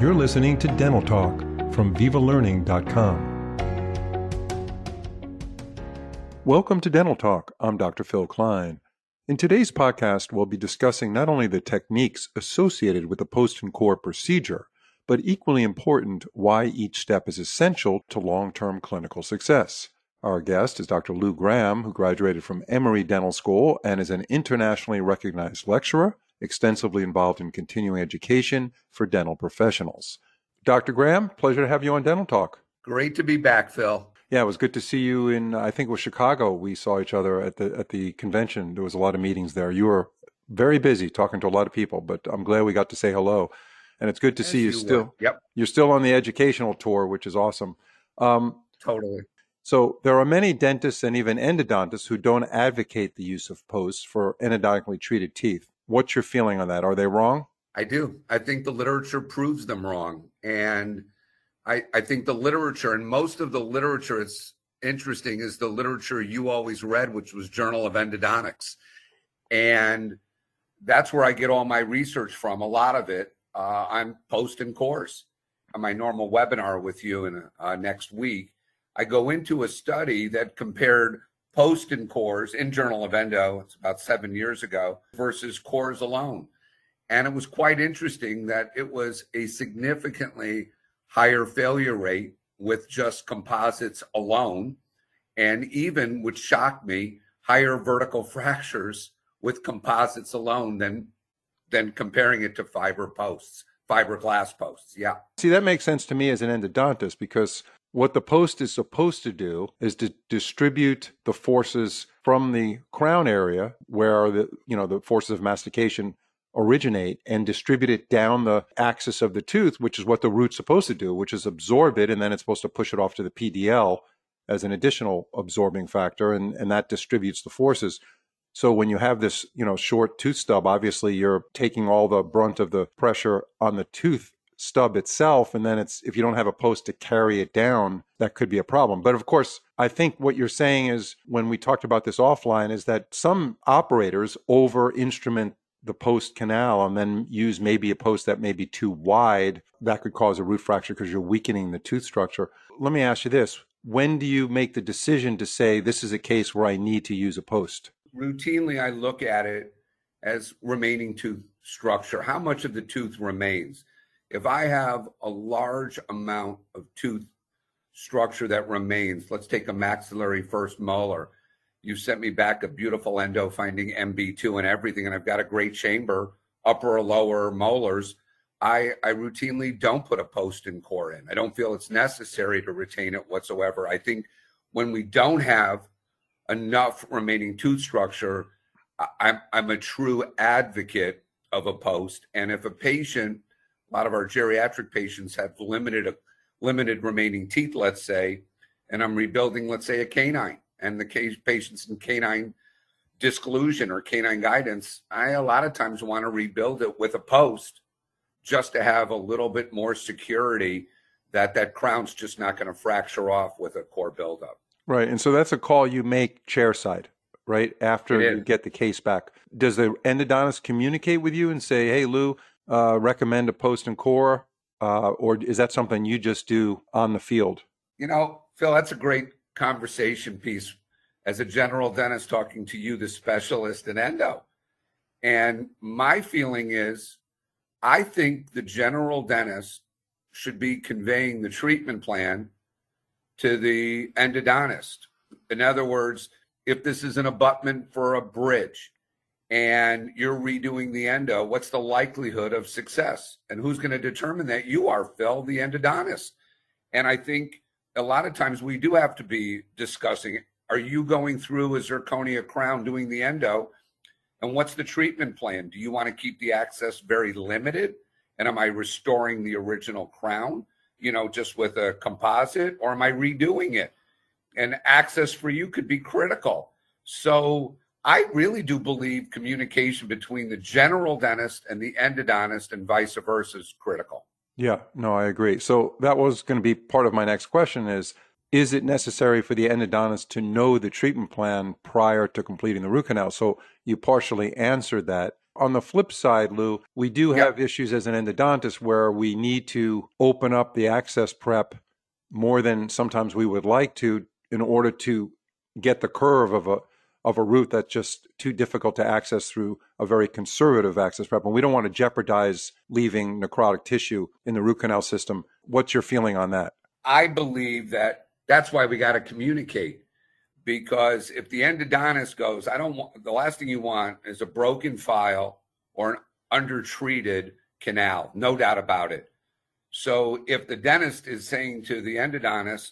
You're listening to Dental Talk from VivaLearning.com. Welcome to Dental Talk. I'm Dr. Phil Klein. In today's podcast, we'll be discussing not only the techniques associated with the post and core procedure, but equally important, why each step is essential to long term clinical success. Our guest is Dr. Lou Graham, who graduated from Emory Dental School and is an internationally recognized lecturer, extensively involved in continuing education for dental professionals. Dr. Graham, pleasure to have you on Dental Talk. Great to be back, Phil. Yeah, it was good to see you in. I think it was Chicago. We saw each other at the at the convention. There was a lot of meetings there. You were very busy talking to a lot of people, but I'm glad we got to say hello. And it's good to Yes, see you, you still. were. Yep. You're still on the educational tour, which is awesome. Um, Totally. so there are many dentists and even endodontists who don't advocate the use of posts for endodontically treated teeth. What's your feeling on that? Are they wrong? I do. I think the literature proves them wrong. And I, I think the literature, and most of the literature, it's interesting, is the literature you always read, which was Journal of Endodontics. And that's where I get all my research from. A lot of it, uh, I'm posting course on my normal webinar with you in uh, next week. I go into a study that compared post and cores in Journal of Endo, it's about seven years ago, versus cores alone. And it was quite interesting that it was a significantly higher failure rate with just composites alone. And even, which shocked me, higher vertical fractures with composites alone than than comparing it to fiber posts, fiberglass posts. Yeah. See, that makes sense to me as an endodontist because what the post is supposed to do is to distribute the forces from the crown area where the you know the forces of mastication originate and distribute it down the axis of the tooth, which is what the root's supposed to do, which is absorb it and then it's supposed to push it off to the PDL as an additional absorbing factor and, and that distributes the forces. So when you have this, you know, short tooth stub, obviously you're taking all the brunt of the pressure on the tooth stub itself and then it's if you don't have a post to carry it down that could be a problem but of course i think what you're saying is when we talked about this offline is that some operators over instrument the post canal and then use maybe a post that may be too wide that could cause a root fracture because you're weakening the tooth structure let me ask you this when do you make the decision to say this is a case where i need to use a post Routinely, I look at it as remaining tooth structure. How much of the tooth remains? If I have a large amount of tooth structure that remains, let's take a maxillary first molar. You sent me back a beautiful endo finding MB2 and everything, and I've got a great chamber, upper or lower molars. I, I routinely don't put a post and core in. I don't feel it's necessary to retain it whatsoever. I think when we don't have enough remaining tooth structure, I- I'm, I'm a true advocate of a post. And if a patient, a lot of our geriatric patients have limited limited remaining teeth, let's say, and I'm rebuilding, let's say, a canine, and the case patients in canine disclusion or canine guidance, I a lot of times want to rebuild it with a post just to have a little bit more security that that crown's just not going to fracture off with a core buildup. Right. And so that's a call you make chairside, right? After you get the case back. Does the endodontist communicate with you and say, hey, Lou, uh, recommend a post and core? Uh, or is that something you just do on the field? You know, Phil, that's a great conversation piece as a general dentist talking to you, the specialist in endo. And my feeling is, I think the general dentist should be conveying the treatment plan to the endodontist. In other words, if this is an abutment for a bridge and you're redoing the endo, what's the likelihood of success? And who's going to determine that? You are, Phil, the endodontist. And I think a lot of times we do have to be discussing are you going through a zirconia crown doing the endo? And what's the treatment plan? Do you want to keep the access very limited? And am I restoring the original crown, you know, just with a composite, or am I redoing it? And access for you could be critical. So I really do believe communication between the general dentist and the endodontist and vice versa is critical. Yeah, no, I agree. So that was going to be part of my next question is is it necessary for the endodontist to know the treatment plan prior to completing the root canal? So you partially answered that. on the flip side, Lou, we do have yep. issues as an endodontist where we need to open up the access prep more than sometimes we would like to in order to get the curve of a of a root that's just too difficult to access through a very conservative access prep. And we don't want to jeopardize leaving necrotic tissue in the root canal system. What's your feeling on that? I believe that that's why we got to communicate. Because if the endodontist goes, I don't want the last thing you want is a broken file or an undertreated canal, no doubt about it. So if the dentist is saying to the endodontist,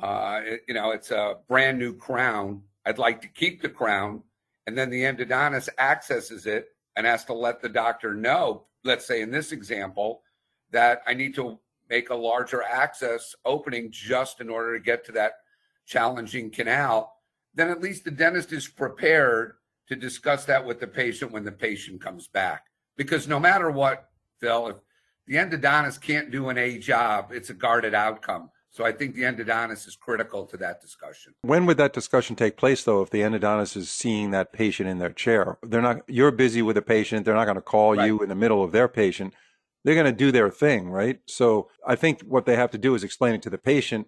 uh, you know, it's a brand new crown, I'd like to keep the crown. And then the endodontist accesses it and has to let the doctor know, let's say in this example, that I need to make a larger access opening just in order to get to that challenging canal. Then at least the dentist is prepared to discuss that with the patient when the patient comes back. Because no matter what, Phil, if the endodontist can't do an A job, it's a guarded outcome. So I think the endodontist is critical to that discussion. When would that discussion take place, though, if the endodontist is seeing that patient in their chair? They're not. You're busy with the patient. They're not going to call right. you in the middle of their patient. They're going to do their thing, right? So I think what they have to do is explain it to the patient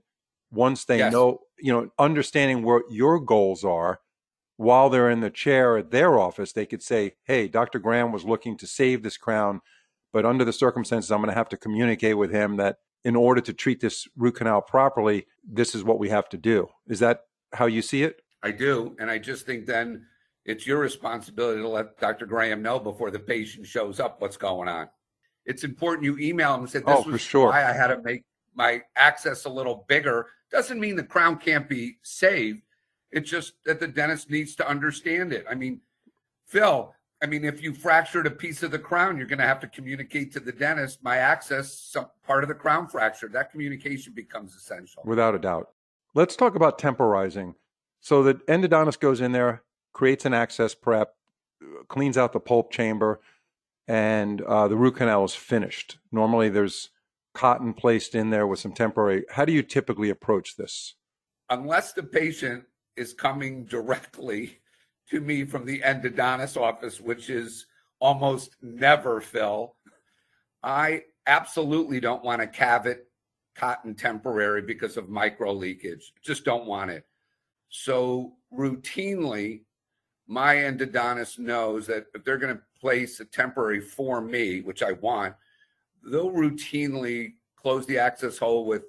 once they yes. know, you know, understanding what your goals are. While they're in the chair at their office, they could say, "Hey, Dr. Graham was looking to save this crown." But under the circumstances, I'm going to have to communicate with him that in order to treat this root canal properly, this is what we have to do. Is that how you see it? I do. And I just think then it's your responsibility to let Dr. Graham know before the patient shows up what's going on. It's important you email him and say, This oh, was sure. why I had to make my access a little bigger. Doesn't mean the crown can't be saved. It's just that the dentist needs to understand it. I mean, Phil, I mean, if you fractured a piece of the crown, you're going to have to communicate to the dentist, my access, some part of the crown fracture. That communication becomes essential. Without a doubt. Let's talk about temporizing. So the endodontist goes in there, creates an access prep, cleans out the pulp chamber, and uh, the root canal is finished. Normally there's cotton placed in there with some temporary. How do you typically approach this? Unless the patient is coming directly to me from the endodontist office, which is almost never, Phil. I absolutely don't want a Cavit cotton temporary because of micro leakage. Just don't want it. So routinely, my endodontist knows that if they're going to place a temporary for me, which I want, they'll routinely close the access hole with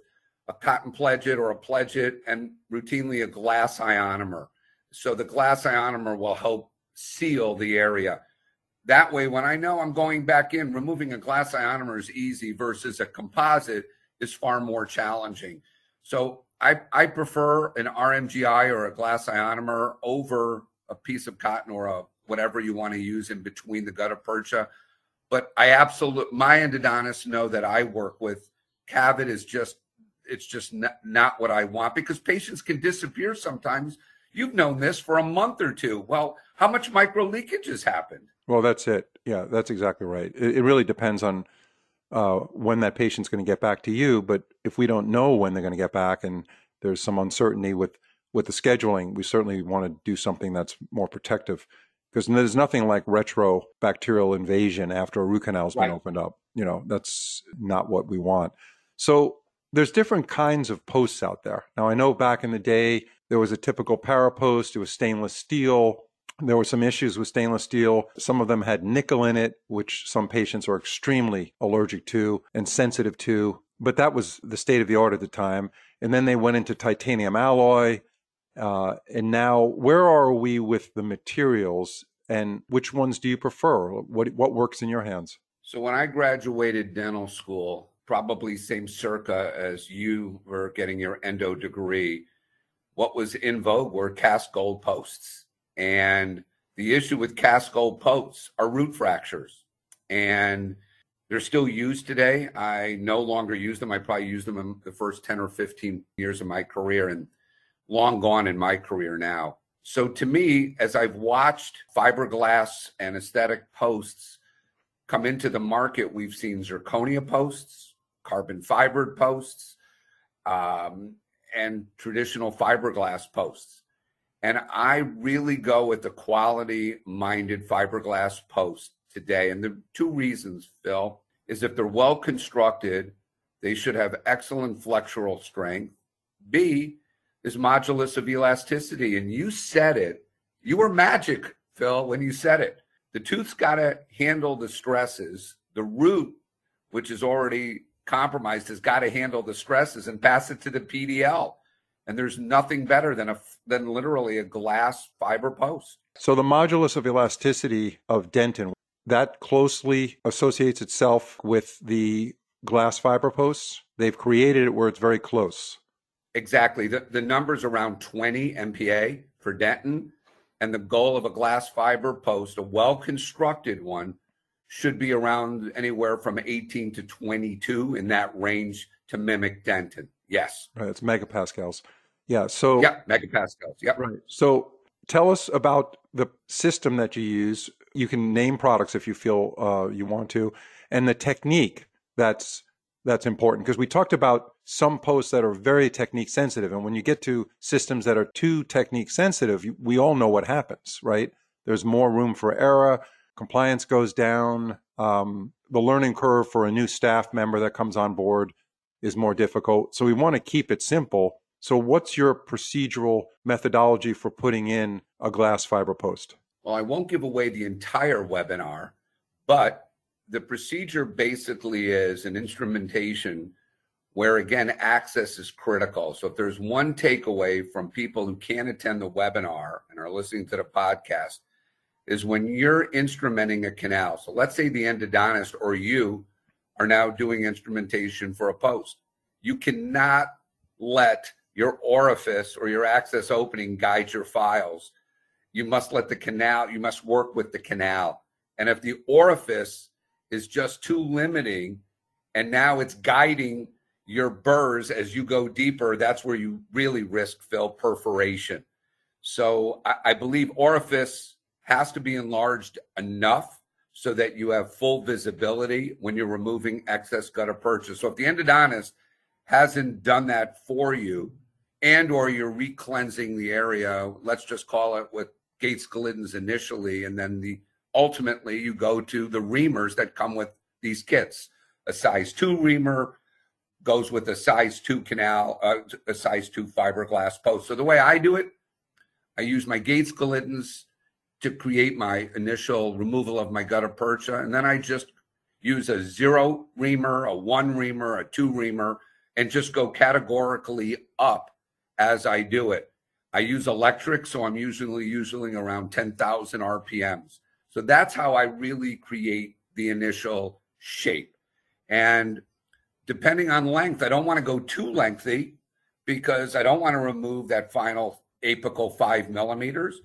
a cotton pledget or a pledget and routinely a glass ionomer. So the glass ionomer will help seal the area. That way, when I know I'm going back in, removing a glass ionomer is easy versus a composite is far more challenging. So I, I prefer an RMGI or a glass ionomer over a piece of cotton or a whatever you want to use in between the gutta percha. But I absolutely, my endodontists know that I work with Cavit is just, it's just not, not what I want because patients can disappear sometimes You've known this for a month or two. Well, how much micro leakage has happened? Well, that's it. Yeah, that's exactly right. It, it really depends on uh, when that patient's going to get back to you. But if we don't know when they're going to get back, and there's some uncertainty with with the scheduling, we certainly want to do something that's more protective because there's nothing like retro bacterial invasion after a root canal's right. been opened up. You know, that's not what we want. So there's different kinds of posts out there. Now, I know back in the day, there was a typical parapost, it was stainless steel. There were some issues with stainless steel. Some of them had nickel in it, which some patients are extremely allergic to and sensitive to. But that was the state of the art at the time. And then they went into titanium alloy. Uh, and now, where are we with the materials and which ones do you prefer? What, what works in your hands? So, when I graduated dental school, probably same circa as you were getting your endo degree, what was in vogue were cast gold posts. And the issue with cast gold posts are root fractures. And they're still used today. I no longer use them. I probably used them in the first 10 or 15 years of my career and long gone in my career now. So to me, as I've watched fiberglass and aesthetic posts come into the market, we've seen zirconia posts, carbon fibered posts, um, and traditional fiberglass posts. And I really go with the quality minded fiberglass post today. And the two reasons, Phil, is if they're well constructed, they should have excellent flexural strength. B is modulus of elasticity. And you said it. You were magic, Phil, when you said it. The tooth's got to handle the stresses. The root, which is already compromised, has got to handle the stresses and pass it to the PDL. And there's nothing better than a than literally a glass fiber post. So the modulus of elasticity of dentin that closely associates itself with the glass fiber posts. They've created it where it's very close. Exactly. The, the number's around 20 MPa for dentin. And the goal of a glass fiber post, a well constructed one, should be around anywhere from 18 to 22 in that range to mimic dentin. Yes. Right. It's megapascals. Yeah. So, yeah, megapascals. Yeah. Right. So, tell us about the system that you use. You can name products if you feel uh, you want to, and the technique that's that's important because we talked about some posts that are very technique sensitive, and when you get to systems that are too technique sensitive, we all know what happens, right? There's more room for error. Compliance goes down. Um, the learning curve for a new staff member that comes on board is more difficult. So we want to keep it simple so, what's your procedural methodology for putting in a glass fiber post? Well, I won't give away the entire webinar, but the procedure basically is an instrumentation where, again, access is critical. So, if there's one takeaway from people who can't attend the webinar and are listening to the podcast, is when you're instrumenting a canal. So, let's say the endodontist or you are now doing instrumentation for a post. You cannot let your orifice or your access opening guide your files. You must let the canal, you must work with the canal. And if the orifice is just too limiting and now it's guiding your burrs as you go deeper, that's where you really risk Phil perforation. So I, I believe orifice has to be enlarged enough so that you have full visibility when you're removing excess gutta percha. So if the endodontist hasn't done that for you, and or you're recleansing the area let's just call it with gates glidden's initially and then the ultimately you go to the reamers that come with these kits a size 2 reamer goes with a size 2 canal uh, a size 2 fiberglass post so the way i do it i use my gates glidden's to create my initial removal of my gutta percha and then i just use a zero reamer a one reamer a two reamer and just go categorically up as I do it. I use electric, so I'm usually using around 10,000 RPMs. So that's how I really create the initial shape. And depending on length, I don't want to go too lengthy because I don't want to remove that final apical five millimeters,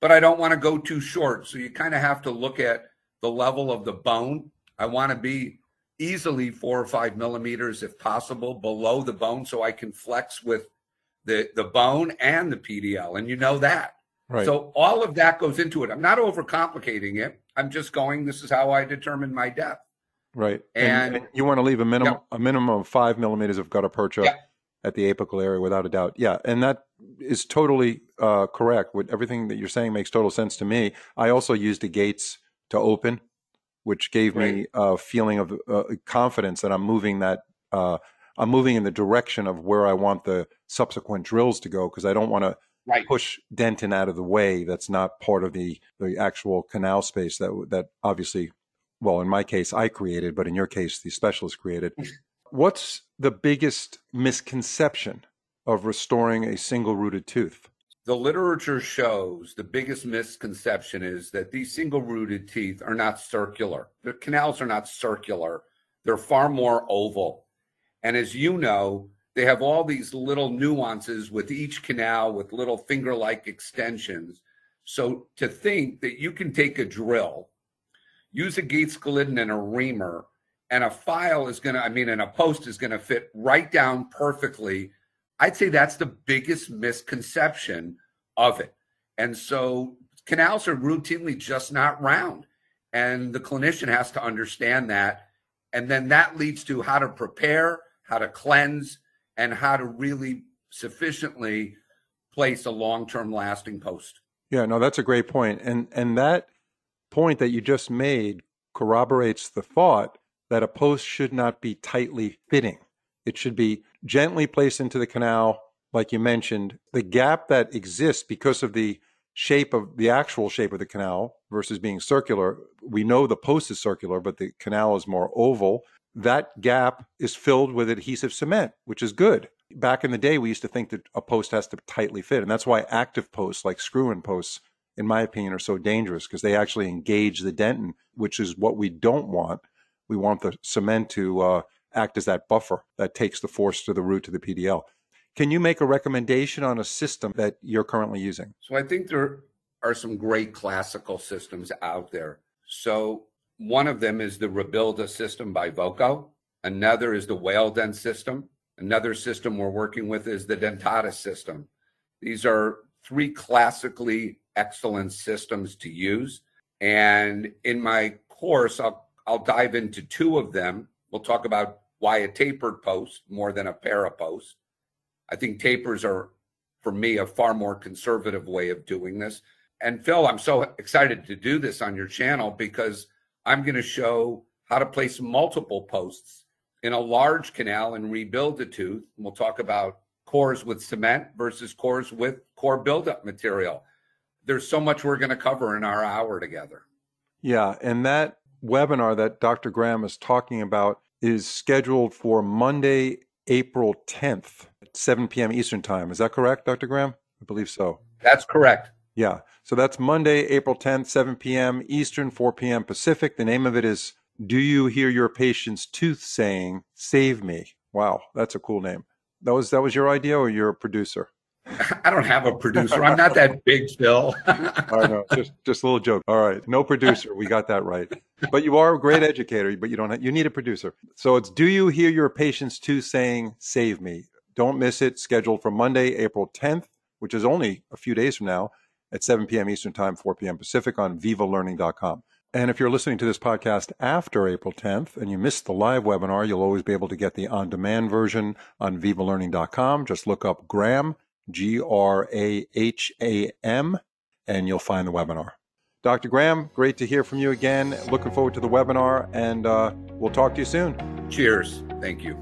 but I don't want to go too short. So you kind of have to look at the level of the bone. I want to be easily four or five millimeters, if possible, below the bone so I can flex with the the bone and the PDL, and you know that. Right. So all of that goes into it. I'm not overcomplicating it. I'm just going. This is how I determine my depth. Right. And, and, you want to leave a minimum yeah. a minimum of five millimeters of gutta percha yeah. At the apical area, without a doubt. Yeah, and that is totally uh, correct. With everything that you're saying makes total sense to me. I also used the gates to open, which gave right. me a feeling of uh, confidence that I'm moving that. Uh, I'm moving in the direction of where I want the subsequent drills to go because I don't want to right. push dentin out of the way. That's not part of the the actual canal space that that obviously, well, in my case, I created, but in your case, the specialist created. What's the biggest misconception of restoring a single rooted tooth? The literature shows the biggest misconception is that these single rooted teeth are not circular. The canals are not circular. They're far more oval. And as you know, they have all these little nuances with each canal with little finger like extensions. So to think that you can take a drill, use a Gates Glidden and a reamer, and a file is going to, I mean, and a post is going to fit right down perfectly. I'd say that's the biggest misconception of it. And so canals are routinely just not round. And the clinician has to understand that. And then that leads to how to prepare how to cleanse, and how to really sufficiently place a long-term lasting post. Yeah, no, that's a great point. And and that point that you just made corroborates the thought that a post should not be tightly fitting. It should be gently placed into the canal, like you mentioned. The gap that exists because of the shape of the actual shape of the canal versus being circular, we know the post is circular, but the canal is more oval. That gap is filled with adhesive cement, which is good. Back in the day, we used to think that a post has to tightly fit. And that's why active posts, like screw in posts, in my opinion, are so dangerous because they actually engage the dentin, which is what we don't want. We want the cement to uh, act as that buffer that takes the force to the root to the PDL. Can you make a recommendation on a system that you're currently using? So I think there are some great classical systems out there. So one of them is the Rebilda system by Voco. Another is the Whale system. Another system we're working with is the Dentatus system. These are three classically excellent systems to use. And in my course, I'll, I'll dive into two of them. We'll talk about why a tapered post more than a para post. I think tapers are, for me, a far more conservative way of doing this. And Phil, I'm so excited to do this on your channel because I'm going to show how to place multiple posts in a large canal and rebuild the tooth. And we'll talk about cores with cement versus cores with core buildup material. There's so much we're going to cover in our hour together. Yeah. And that webinar that Dr. Graham is talking about is scheduled for Monday, April 10th at 7 p.m. Eastern Time. Is that correct, Dr. Graham? I believe so. That's correct. Yeah. So that's Monday, April 10th, 7 p.m. Eastern, 4 p.m. Pacific. The name of it is Do You Hear Your Patient's Tooth Saying, Save Me? Wow, that's a cool name. That was that was your idea or your producer? I don't have a producer. I'm not that big, Phil. I know. Just just a little joke. All right. No producer. We got that right. But you are a great educator, but you don't have, you need a producer. So it's do you hear your patients too saying save me? Don't miss it. Scheduled for Monday, April 10th, which is only a few days from now at 7 p.m. Eastern Time, 4 p.m. Pacific on vivalearning.com. And if you're listening to this podcast after April 10th and you missed the live webinar, you'll always be able to get the on demand version on vivalearning.com. Just look up Graham G R A H A M, and you'll find the webinar. Dr. Graham, great to hear from you again. Looking forward to the webinar, and uh, we'll talk to you soon. Cheers. Thank you.